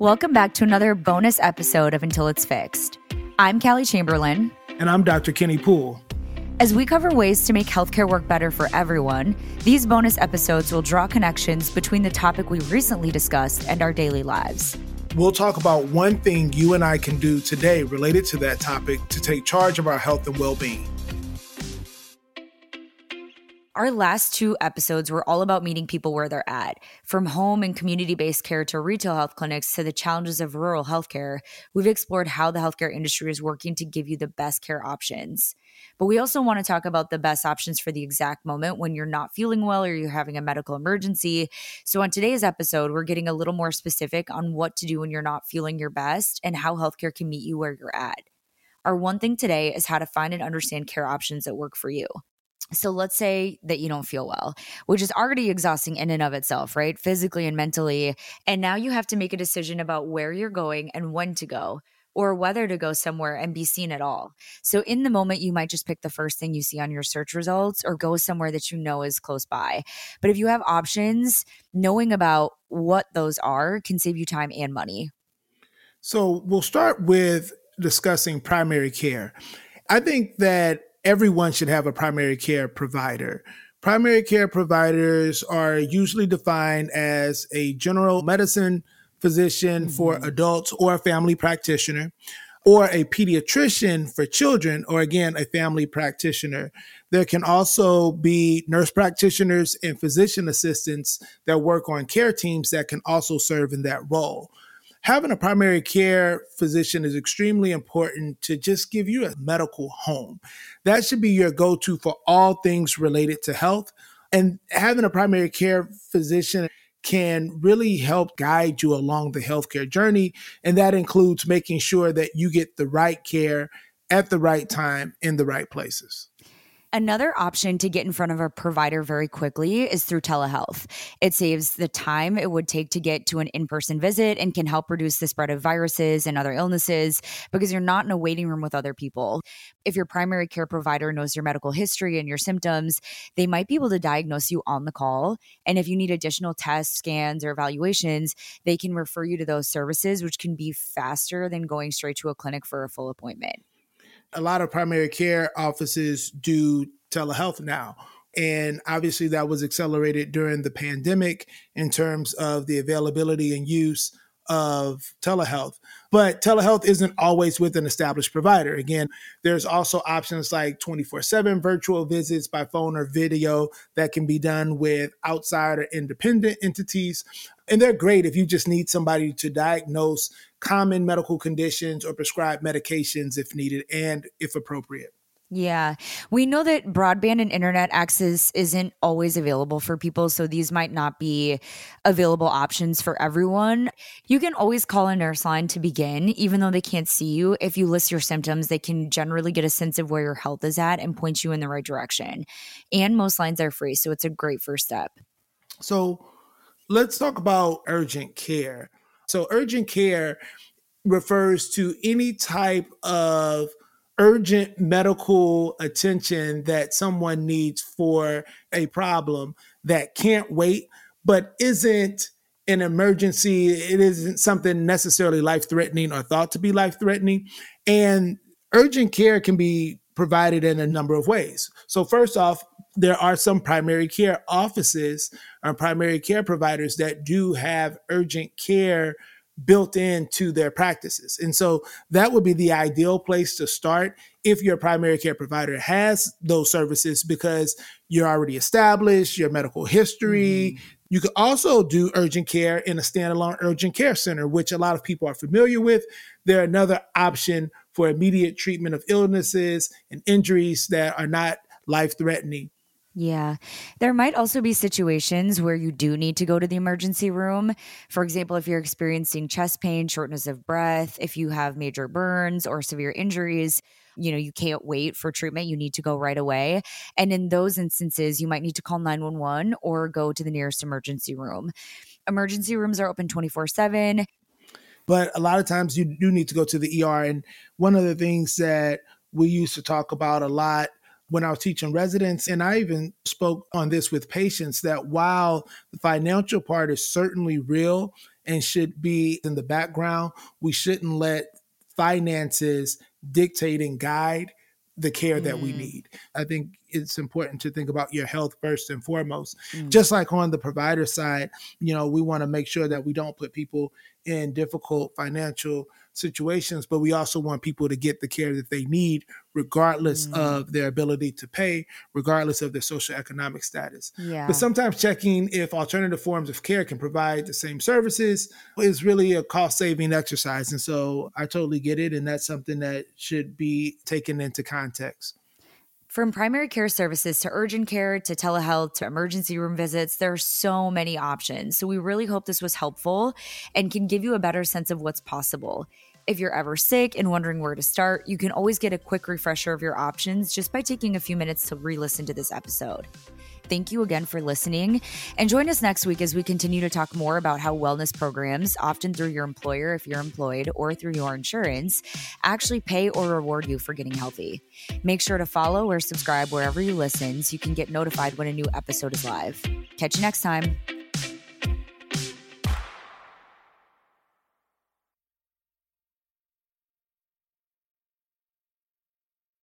Welcome back to another bonus episode of Until It's Fixed. I'm Callie Chamberlain. And I'm Dr. Kenny Poole. As we cover ways to make healthcare work better for everyone, these bonus episodes will draw connections between the topic we recently discussed and our daily lives. We'll talk about one thing you and I can do today related to that topic to take charge of our health and well being. Our last two episodes were all about meeting people where they're at. From home and community based care to retail health clinics to the challenges of rural healthcare, we've explored how the healthcare industry is working to give you the best care options. But we also want to talk about the best options for the exact moment when you're not feeling well or you're having a medical emergency. So, on today's episode, we're getting a little more specific on what to do when you're not feeling your best and how healthcare can meet you where you're at. Our one thing today is how to find and understand care options that work for you. So let's say that you don't feel well, which is already exhausting in and of itself, right? Physically and mentally. And now you have to make a decision about where you're going and when to go or whether to go somewhere and be seen at all. So in the moment, you might just pick the first thing you see on your search results or go somewhere that you know is close by. But if you have options, knowing about what those are can save you time and money. So we'll start with discussing primary care. I think that everyone should have a primary care provider. Primary care providers are usually defined as a general medicine physician mm-hmm. for adults or a family practitioner, or a pediatrician for children, or again, a family practitioner. There can also be nurse practitioners and physician assistants that work on care teams that can also serve in that role having a primary care physician is extremely important to just give you a medical home. That should be your go to for all things related to health. And having a primary care physician can really help guide you along the healthcare journey. And that includes making sure that you get the right care at the right time in the right places. Another option to get in front of a provider very quickly is through telehealth. It saves the time it would take to get to an in person visit and can help reduce the spread of viruses and other illnesses because you're not in a waiting room with other people. If your primary care provider knows your medical history and your symptoms, they might be able to diagnose you on the call. And if you need additional tests, scans, or evaluations, they can refer you to those services, which can be faster than going straight to a clinic for a full appointment a lot of primary care offices do telehealth now. And obviously, that was accelerated during the pandemic in terms of the availability and use of telehealth. But telehealth isn't always with an established provider. Again, there's also options like 24 7 virtual visits by phone or video that can be done with outside or independent entities. And they're great if you just need somebody to diagnose common medical conditions or prescribe medications if needed and if appropriate. Yeah. We know that broadband and internet access isn't always available for people, so these might not be available options for everyone. You can always call a nurse line to begin, even though they can't see you. If you list your symptoms, they can generally get a sense of where your health is at and point you in the right direction. And most lines are free, so it's a great first step. So let's talk about urgent care. So, urgent care refers to any type of urgent medical attention that someone needs for a problem that can't wait, but isn't an emergency. It isn't something necessarily life threatening or thought to be life threatening. And urgent care can be provided in a number of ways. So, first off, there are some primary care offices or primary care providers that do have urgent care built into their practices. And so that would be the ideal place to start if your primary care provider has those services because you're already established, your medical history. Mm-hmm. You could also do urgent care in a standalone urgent care center, which a lot of people are familiar with. They're another option for immediate treatment of illnesses and injuries that are not life threatening. Yeah. There might also be situations where you do need to go to the emergency room. For example, if you're experiencing chest pain, shortness of breath, if you have major burns or severe injuries, you know, you can't wait for treatment, you need to go right away. And in those instances, you might need to call 911 or go to the nearest emergency room. Emergency rooms are open 24 7. But a lot of times you do need to go to the ER. And one of the things that we used to talk about a lot when I was teaching residents, and I even spoke on this with patients that while the financial part is certainly real and should be in the background, we shouldn't let finances dictate and guide the care that we mm. need. I think it's important to think about your health first and foremost. Mm. Just like on the provider side, you know, we want to make sure that we don't put people in difficult financial situations, but we also want people to get the care that they need, regardless mm. of their ability to pay, regardless of their social economic status. Yeah. But sometimes checking if alternative forms of care can provide the same services is really a cost saving exercise. And so I totally get it. And that's something that should be taken into context. From primary care services to urgent care to telehealth to emergency room visits, there are so many options. So, we really hope this was helpful and can give you a better sense of what's possible. If you're ever sick and wondering where to start, you can always get a quick refresher of your options just by taking a few minutes to re listen to this episode. Thank you again for listening. And join us next week as we continue to talk more about how wellness programs, often through your employer if you're employed or through your insurance, actually pay or reward you for getting healthy. Make sure to follow or subscribe wherever you listen so you can get notified when a new episode is live. Catch you next time.